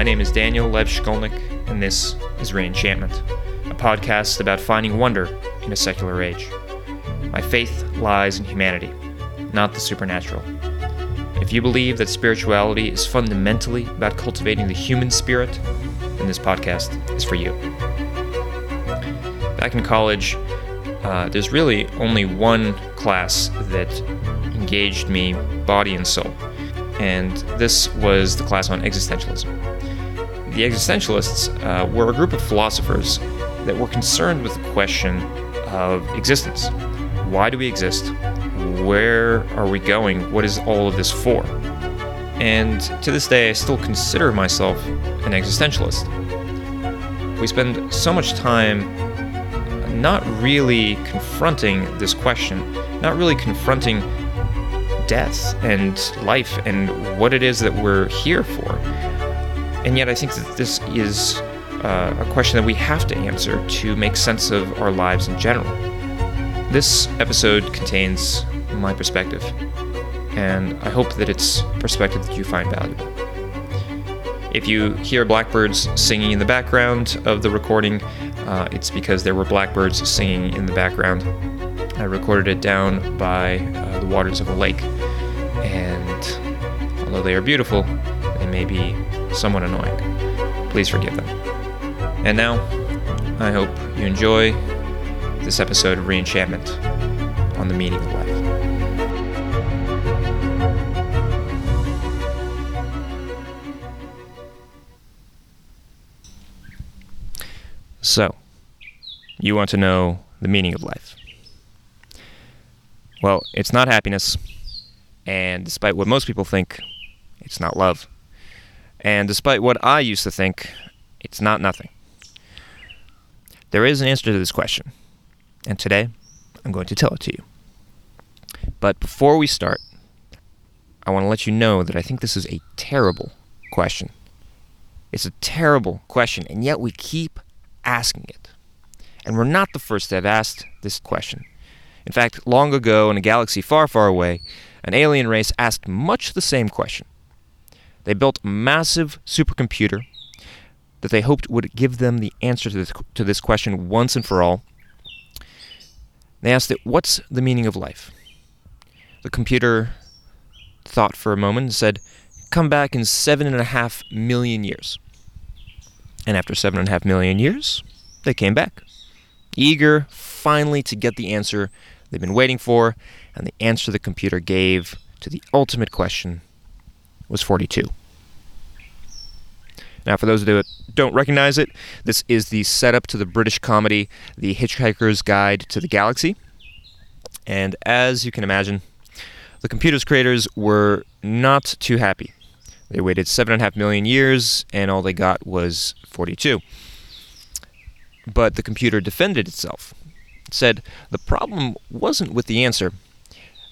My name is Daniel Lev Shkolnik, and this is Reenchantment, a podcast about finding wonder in a secular age. My faith lies in humanity, not the supernatural. If you believe that spirituality is fundamentally about cultivating the human spirit, then this podcast is for you. Back in college, uh, there's really only one class that engaged me body and soul, and this was the class on existentialism. The existentialists uh, were a group of philosophers that were concerned with the question of existence. Why do we exist? Where are we going? What is all of this for? And to this day, I still consider myself an existentialist. We spend so much time not really confronting this question, not really confronting death and life and what it is that we're here for. And yet, I think that this is uh, a question that we have to answer to make sense of our lives in general. This episode contains my perspective, and I hope that it's perspective that you find valuable. If you hear blackbirds singing in the background of the recording, uh, it's because there were blackbirds singing in the background. I recorded it down by uh, the waters of a lake, and although they are beautiful, they may be somewhat annoying. Please forgive them. And now, I hope you enjoy this episode of Reenchantment on the meaning of life. So, you want to know the meaning of life. Well, it's not happiness, and despite what most people think, it's not love. And despite what I used to think, it's not nothing. There is an answer to this question, and today I'm going to tell it to you. But before we start, I want to let you know that I think this is a terrible question. It's a terrible question, and yet we keep asking it. And we're not the first to have asked this question. In fact, long ago in a galaxy far, far away, an alien race asked much the same question. They built a massive supercomputer that they hoped would give them the answer to this, to this question once and for all. They asked it, What's the meaning of life? The computer thought for a moment and said, Come back in seven and a half million years. And after seven and a half million years, they came back, eager finally to get the answer they've been waiting for, and the answer the computer gave to the ultimate question was 42. Now, for those that don't recognize it, this is the setup to the British comedy The Hitchhiker's Guide to the Galaxy. And as you can imagine, the computer's creators were not too happy. They waited seven and a half million years, and all they got was 42. But the computer defended itself. It said the problem wasn't with the answer.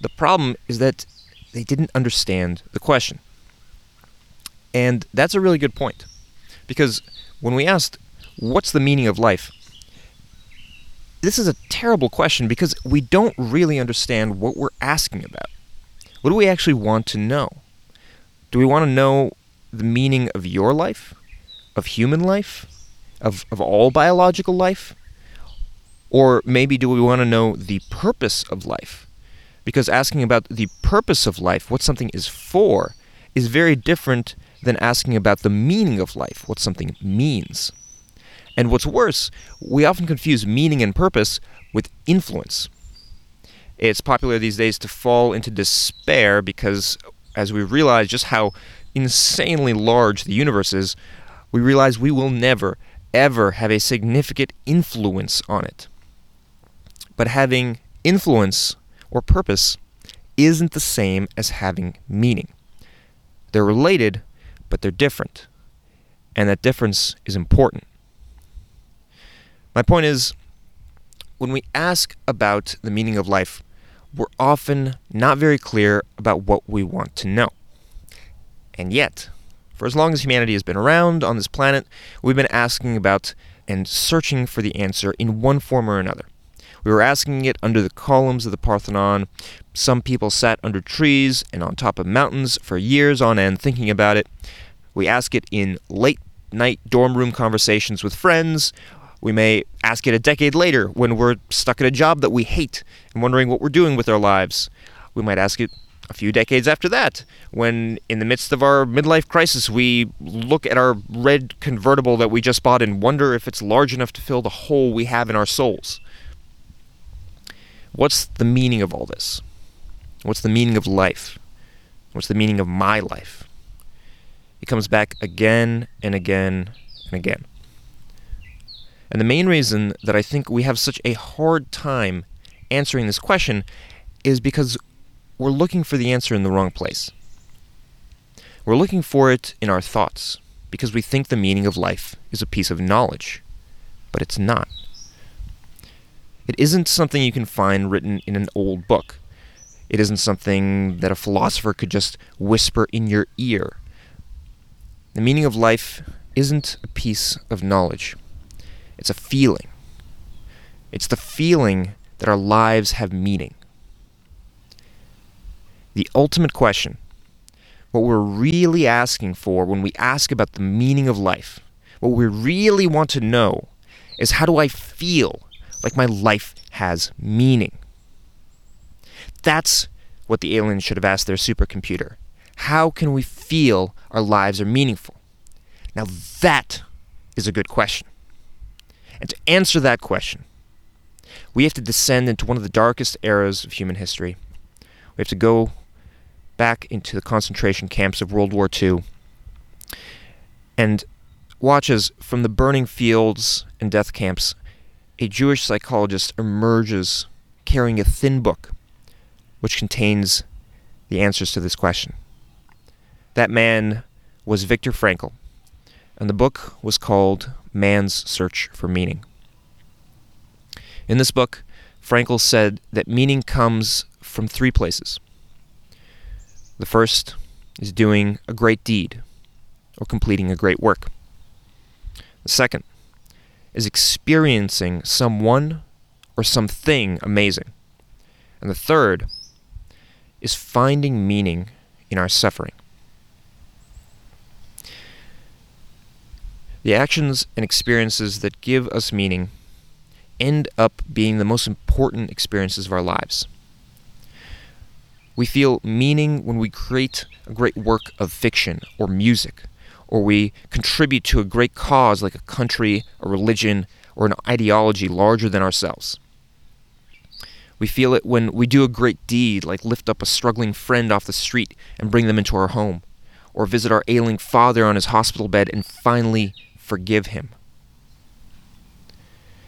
The problem is that they didn't understand the question. And that's a really good point. Because when we asked, what's the meaning of life? This is a terrible question because we don't really understand what we're asking about. What do we actually want to know? Do we want to know the meaning of your life? Of human life? Of, of all biological life? Or maybe do we want to know the purpose of life? Because asking about the purpose of life, what something is for, is very different than asking about the meaning of life, what something means. And what's worse, we often confuse meaning and purpose with influence. It's popular these days to fall into despair because as we realize just how insanely large the universe is, we realize we will never, ever have a significant influence on it. But having influence or purpose isn't the same as having meaning. They're related, but they're different. And that difference is important. My point is when we ask about the meaning of life, we're often not very clear about what we want to know. And yet, for as long as humanity has been around on this planet, we've been asking about and searching for the answer in one form or another. We were asking it under the columns of the Parthenon. Some people sat under trees and on top of mountains for years on end thinking about it. We ask it in late night dorm room conversations with friends. We may ask it a decade later when we're stuck at a job that we hate and wondering what we're doing with our lives. We might ask it a few decades after that, when in the midst of our midlife crisis, we look at our red convertible that we just bought and wonder if it's large enough to fill the hole we have in our souls. What's the meaning of all this? What's the meaning of life? What's the meaning of my life? It comes back again and again and again. And the main reason that I think we have such a hard time answering this question is because we're looking for the answer in the wrong place. We're looking for it in our thoughts because we think the meaning of life is a piece of knowledge, but it's not. It isn't something you can find written in an old book. It isn't something that a philosopher could just whisper in your ear. The meaning of life isn't a piece of knowledge, it's a feeling. It's the feeling that our lives have meaning. The ultimate question, what we're really asking for when we ask about the meaning of life, what we really want to know is how do I feel like my life has meaning? That's what the aliens should have asked their supercomputer. How can we feel our lives are meaningful? Now, that is a good question. And to answer that question, we have to descend into one of the darkest eras of human history. We have to go back into the concentration camps of World War II and watch as, from the burning fields and death camps, a Jewish psychologist emerges carrying a thin book which contains the answers to this question. That man was Viktor Frankl, and the book was called Man's Search for Meaning. In this book, Frankl said that meaning comes from three places the first is doing a great deed or completing a great work. The second is experiencing someone or something amazing. And the third is finding meaning in our suffering. The actions and experiences that give us meaning end up being the most important experiences of our lives. We feel meaning when we create a great work of fiction or music, or we contribute to a great cause like a country, a religion, or an ideology larger than ourselves. We feel it when we do a great deed like lift up a struggling friend off the street and bring them into our home, or visit our ailing father on his hospital bed and finally forgive him.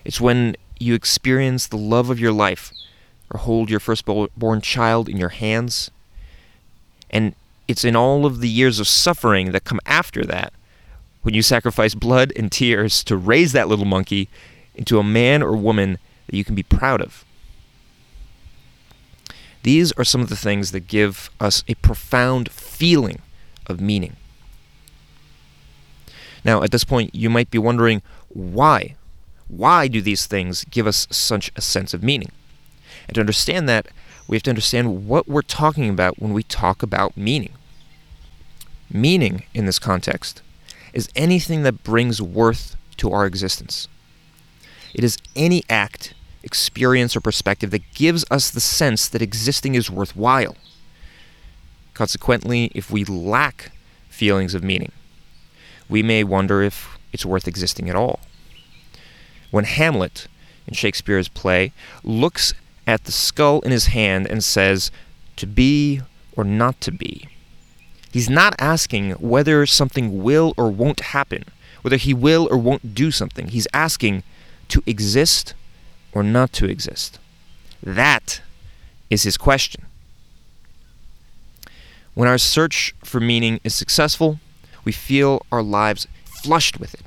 It's when you experience the love of your life or hold your firstborn child in your hands. And it's in all of the years of suffering that come after that when you sacrifice blood and tears to raise that little monkey into a man or woman that you can be proud of. These are some of the things that give us a profound feeling of meaning. Now, at this point, you might be wondering why? Why do these things give us such a sense of meaning? And to understand that, we have to understand what we're talking about when we talk about meaning. Meaning, in this context, is anything that brings worth to our existence. It is any act, experience, or perspective that gives us the sense that existing is worthwhile. Consequently, if we lack feelings of meaning, we may wonder if it's worth existing at all. When Hamlet, in Shakespeare's play, looks at the skull in his hand and says, to be or not to be. He's not asking whether something will or won't happen, whether he will or won't do something. He's asking to exist or not to exist. That is his question. When our search for meaning is successful, we feel our lives flushed with it.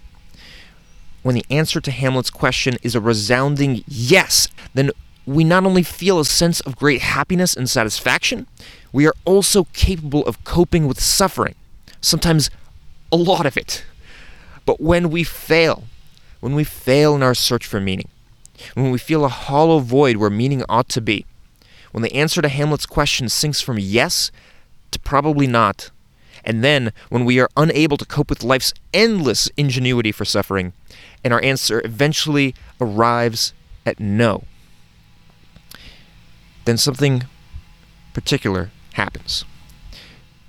When the answer to Hamlet's question is a resounding yes, then we not only feel a sense of great happiness and satisfaction, we are also capable of coping with suffering, sometimes a lot of it. But when we fail, when we fail in our search for meaning, when we feel a hollow void where meaning ought to be, when the answer to Hamlet's question sinks from yes to probably not, And then, when we are unable to cope with life's endless ingenuity for suffering, and our answer eventually arrives at no, then something particular happens.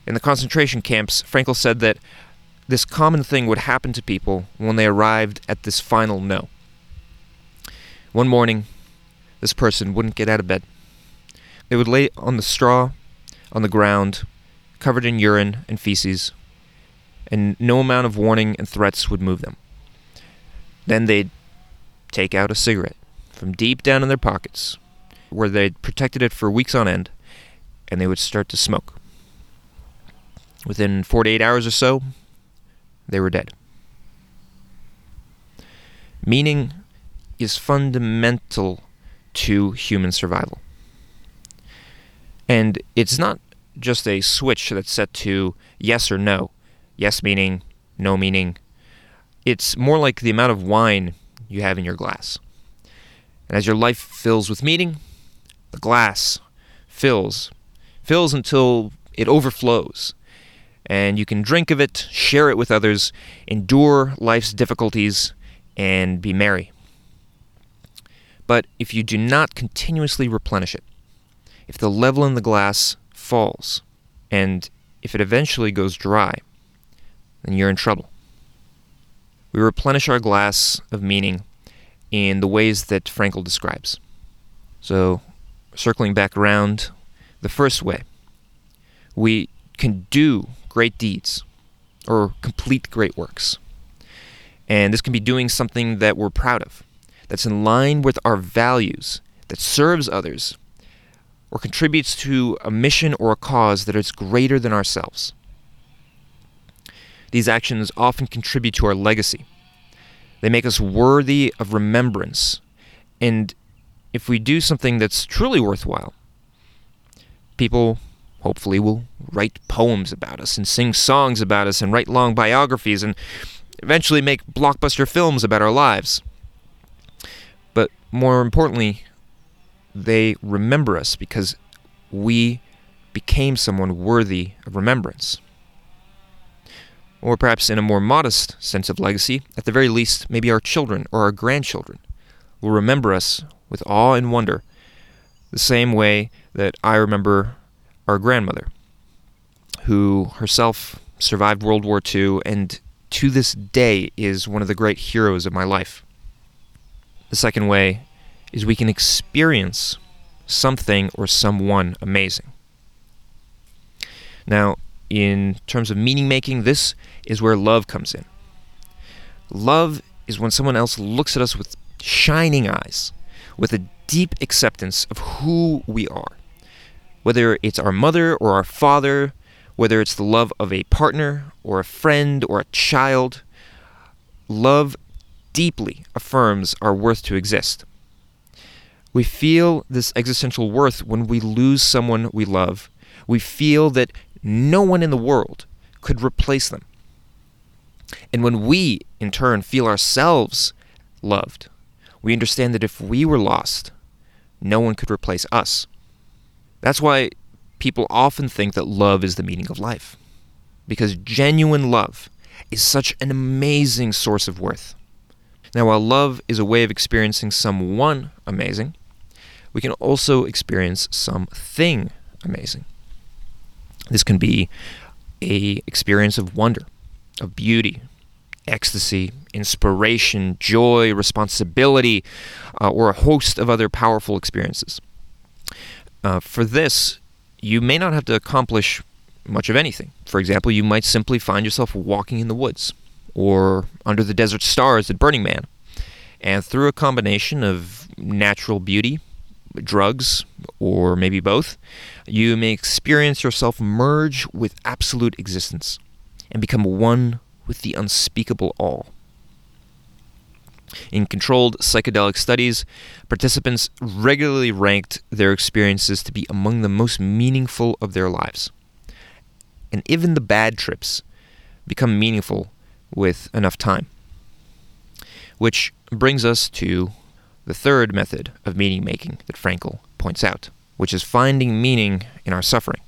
In the concentration camps, Frankl said that this common thing would happen to people when they arrived at this final no. One morning, this person wouldn't get out of bed. They would lay on the straw, on the ground, covered in urine and feces, and no amount of warning and threats would move them. Then they'd take out a cigarette from deep down in their pockets, where they'd protected it for weeks on end, and they would start to smoke. Within 48 hours or so, they were dead. Meaning is fundamental to human survival. And it's not just a switch that's set to yes or no. Yes meaning, no meaning. It's more like the amount of wine you have in your glass. And as your life fills with meaning, the glass fills, fills until it overflows. And you can drink of it, share it with others, endure life's difficulties, and be merry. But if you do not continuously replenish it, if the level in the glass falls, and if it eventually goes dry, then you're in trouble. We replenish our glass of meaning in the ways that Frankl describes. So, circling back around, the first way, we can do great deeds or complete great works. And this can be doing something that we're proud of that's in line with our values, that serves others, or contributes to a mission or a cause that is greater than ourselves. These actions often contribute to our legacy. They make us worthy of remembrance. And if we do something that's truly worthwhile, people hopefully will write poems about us and sing songs about us and write long biographies and eventually make blockbuster films about our lives. But more importantly, they remember us because we became someone worthy of remembrance. Or perhaps in a more modest sense of legacy, at the very least, maybe our children or our grandchildren will remember us with awe and wonder, the same way that I remember our grandmother, who herself survived World War II and to this day is one of the great heroes of my life. The second way is we can experience something or someone amazing. Now, in terms of meaning making, this is where love comes in. Love is when someone else looks at us with shining eyes, with a deep acceptance of who we are. Whether it's our mother or our father, whether it's the love of a partner or a friend or a child, love deeply affirms our worth to exist. We feel this existential worth when we lose someone we love. We feel that no one in the world could replace them. And when we, in turn, feel ourselves loved, we understand that if we were lost, no one could replace us. That's why people often think that love is the meaning of life. Because genuine love is such an amazing source of worth. Now, while love is a way of experiencing someone amazing, we can also experience something amazing. This can be a experience of wonder, of beauty, ecstasy, inspiration, joy, responsibility, uh, or a host of other powerful experiences. Uh, for this, you may not have to accomplish much of anything. For example, you might simply find yourself walking in the woods or under the desert stars at Burning Man. And through a combination of natural beauty, drugs, or maybe both, you may experience yourself merge with absolute existence and become one with the unspeakable all. In controlled psychedelic studies, participants regularly ranked their experiences to be among the most meaningful of their lives. And even the bad trips become meaningful with enough time. Which brings us to the third method of meaning making that Frankl points out, which is finding meaning in our suffering.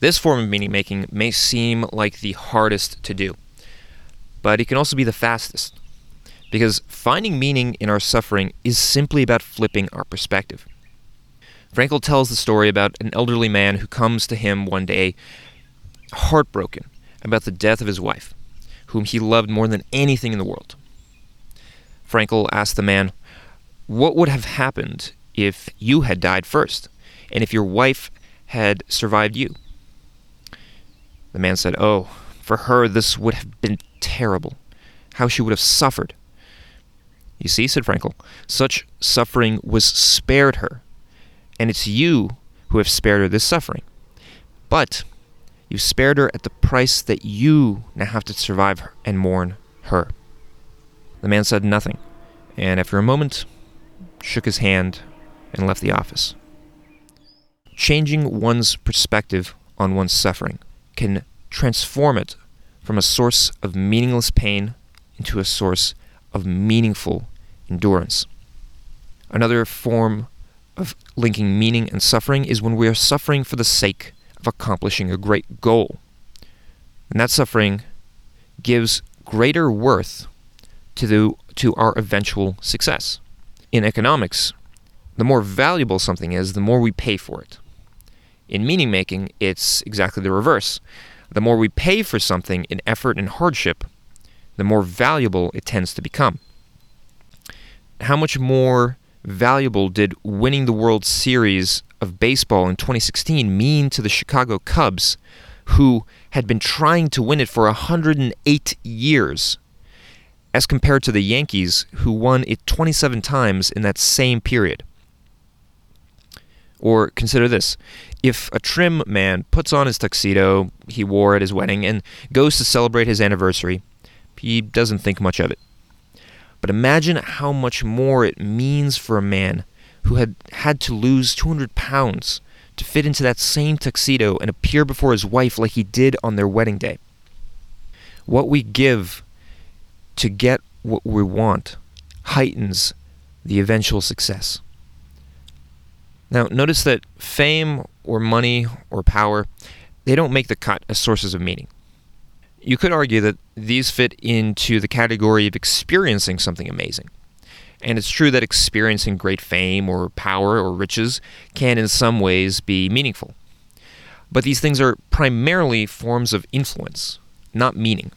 This form of meaning making may seem like the hardest to do, but it can also be the fastest. Because finding meaning in our suffering is simply about flipping our perspective. Frankl tells the story about an elderly man who comes to him one day heartbroken about the death of his wife, whom he loved more than anything in the world. Frankl asked the man, What would have happened if you had died first, and if your wife had survived you? The man said, Oh, for her this would have been terrible. How she would have suffered. You see, said Frankl, such suffering was spared her, and it's you who have spared her this suffering. But you spared her at the price that you now have to survive and mourn her. The man said nothing, and after a moment, shook his hand and left the office. Changing one's perspective on one's suffering can transform it from a source of meaningless pain into a source of meaningful endurance. Another form of linking meaning and suffering is when we are suffering for the sake of accomplishing a great goal. And that suffering gives greater worth to, the, to our eventual success. In economics, the more valuable something is, the more we pay for it. In meaning making, it's exactly the reverse. The more we pay for something in effort and hardship, the more valuable it tends to become. How much more valuable did winning the World Series of baseball in 2016 mean to the Chicago Cubs, who had been trying to win it for 108 years, as compared to the Yankees, who won it 27 times in that same period? Or consider this if a trim man puts on his tuxedo he wore at his wedding and goes to celebrate his anniversary, he doesn't think much of it. But imagine how much more it means for a man who had had to lose 200 pounds to fit into that same tuxedo and appear before his wife like he did on their wedding day. What we give to get what we want heightens the eventual success. Now, notice that fame or money or power, they don't make the cut as sources of meaning. You could argue that these fit into the category of experiencing something amazing. And it's true that experiencing great fame or power or riches can, in some ways, be meaningful. But these things are primarily forms of influence, not meaning.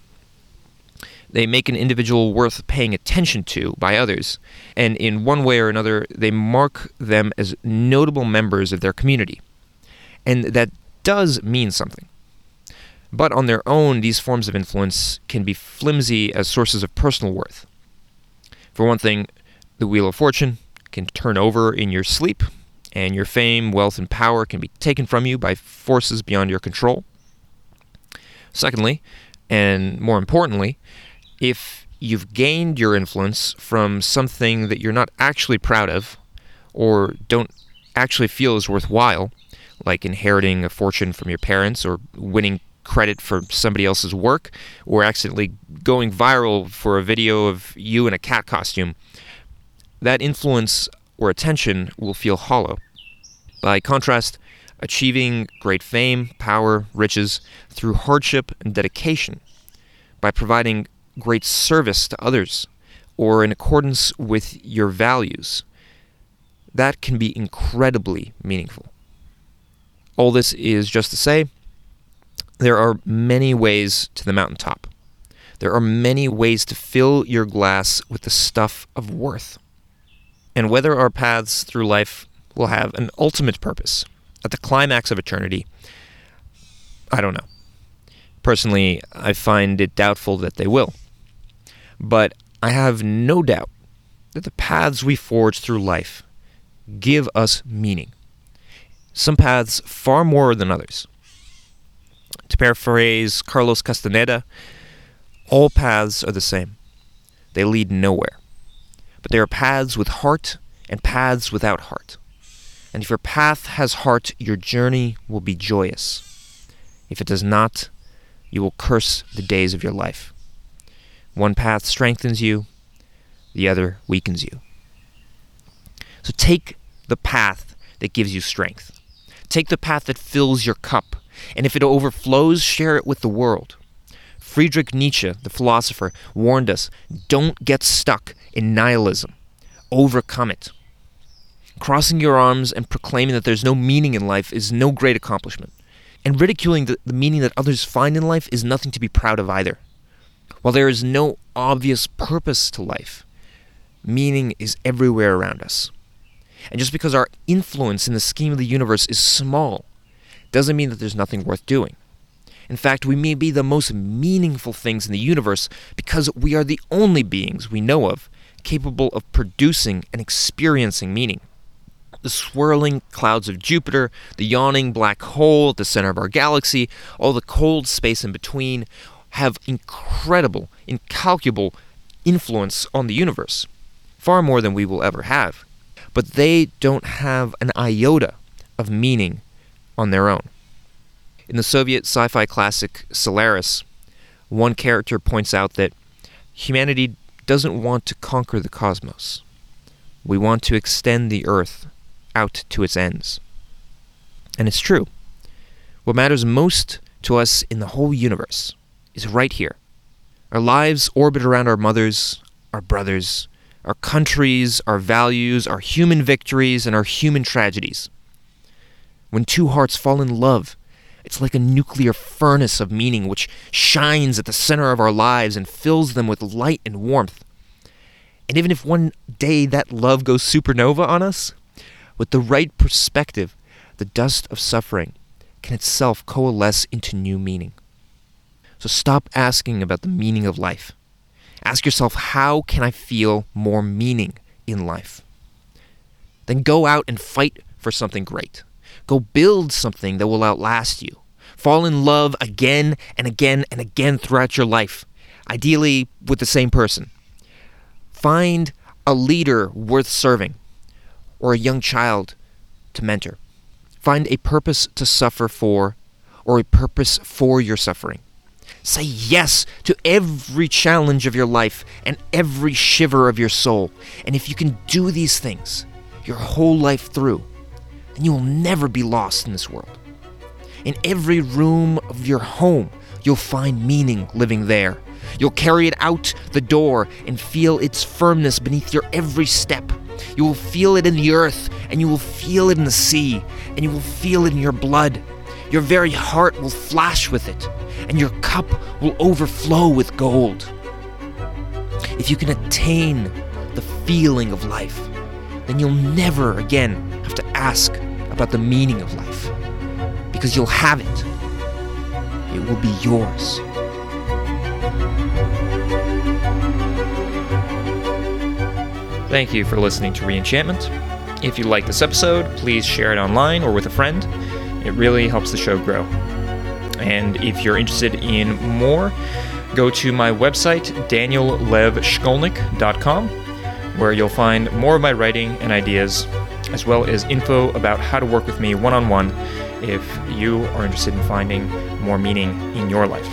They make an individual worth paying attention to by others, and in one way or another, they mark them as notable members of their community. And that does mean something. But on their own, these forms of influence can be flimsy as sources of personal worth. For one thing, the Wheel of Fortune can turn over in your sleep, and your fame, wealth, and power can be taken from you by forces beyond your control. Secondly, and more importantly, if you've gained your influence from something that you're not actually proud of or don't actually feel is worthwhile, like inheriting a fortune from your parents or winning credit for somebody else's work or accidentally going viral for a video of you in a cat costume, that influence or attention will feel hollow. By contrast, achieving great fame, power, riches through hardship and dedication, by providing great service to others or in accordance with your values, that can be incredibly meaningful. All this is just to say, there are many ways to the mountaintop. There are many ways to fill your glass with the stuff of worth. And whether our paths through life will have an ultimate purpose at the climax of eternity, I don't know. Personally, I find it doubtful that they will. But I have no doubt that the paths we forge through life give us meaning. Some paths far more than others. To paraphrase Carlos Castaneda, all paths are the same. They lead nowhere. But there are paths with heart and paths without heart. And if your path has heart, your journey will be joyous. If it does not, you will curse the days of your life. One path strengthens you, the other weakens you. So take the path that gives you strength. Take the path that fills your cup And if it overflows, share it with the world. Friedrich Nietzsche, the philosopher, warned us don't get stuck in nihilism, overcome it. Crossing your arms and proclaiming that there's no meaning in life is no great accomplishment. And ridiculing the, the meaning that others find in life is nothing to be proud of either. While there is no obvious purpose to life, meaning is everywhere around us. And just because our influence in the scheme of the universe is small, doesn't mean that there's nothing worth doing. In fact, we may be the most meaningful things in the universe because we are the only beings we know of capable of producing and experiencing meaning the swirling clouds of Jupiter, the yawning black hole at the center of our galaxy, all the cold space in between, have incredible, incalculable influence on the universe, far more than we will ever have. But they don't have an iota of meaning on their own. In the Soviet sci fi classic Solaris, one character points out that humanity doesn't want to conquer the cosmos. We want to extend the Earth out to its ends. And it's true. What matters most to us in the whole universe is right here. Our lives orbit around our mothers, our brothers, our countries, our values, our human victories, and our human tragedies. When two hearts fall in love, it's like a nuclear furnace of meaning which shines at the center of our lives and fills them with light and warmth. And even if one day that love goes supernova on us, with the right perspective, the dust of suffering can itself coalesce into new meaning. So stop asking about the meaning of life. Ask yourself, how can I feel more meaning in life? Then go out and fight for something great. Go build something that will outlast you. Fall in love again and again and again throughout your life, ideally with the same person. Find a leader worth serving or a young child to mentor. Find a purpose to suffer for or a purpose for your suffering. Say yes to every challenge of your life and every shiver of your soul. And if you can do these things your whole life through, then you will never be lost in this world. In every room of your home, you'll find meaning living there. You'll carry it out the door and feel its firmness beneath your every step. You will feel it in the earth, and you will feel it in the sea, and you will feel it in your blood. Your very heart will flash with it, and your cup will overflow with gold. If you can attain the feeling of life, then you'll never again have to ask about the meaning of life, because you'll have it. It will be yours. Thank you for listening to Reenchantment. If you like this episode, please share it online or with a friend. It really helps the show grow. And if you're interested in more, go to my website, daniellevshkolnik.com, where you'll find more of my writing and ideas, as well as info about how to work with me one on one if you are interested in finding more meaning in your life.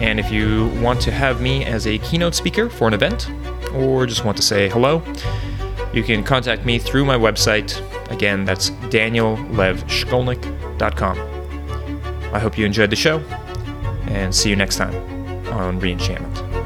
And if you want to have me as a keynote speaker for an event, or just want to say hello, you can contact me through my website. Again, that's daniellevshkolnik.com. I hope you enjoyed the show, and see you next time on Reenchantment.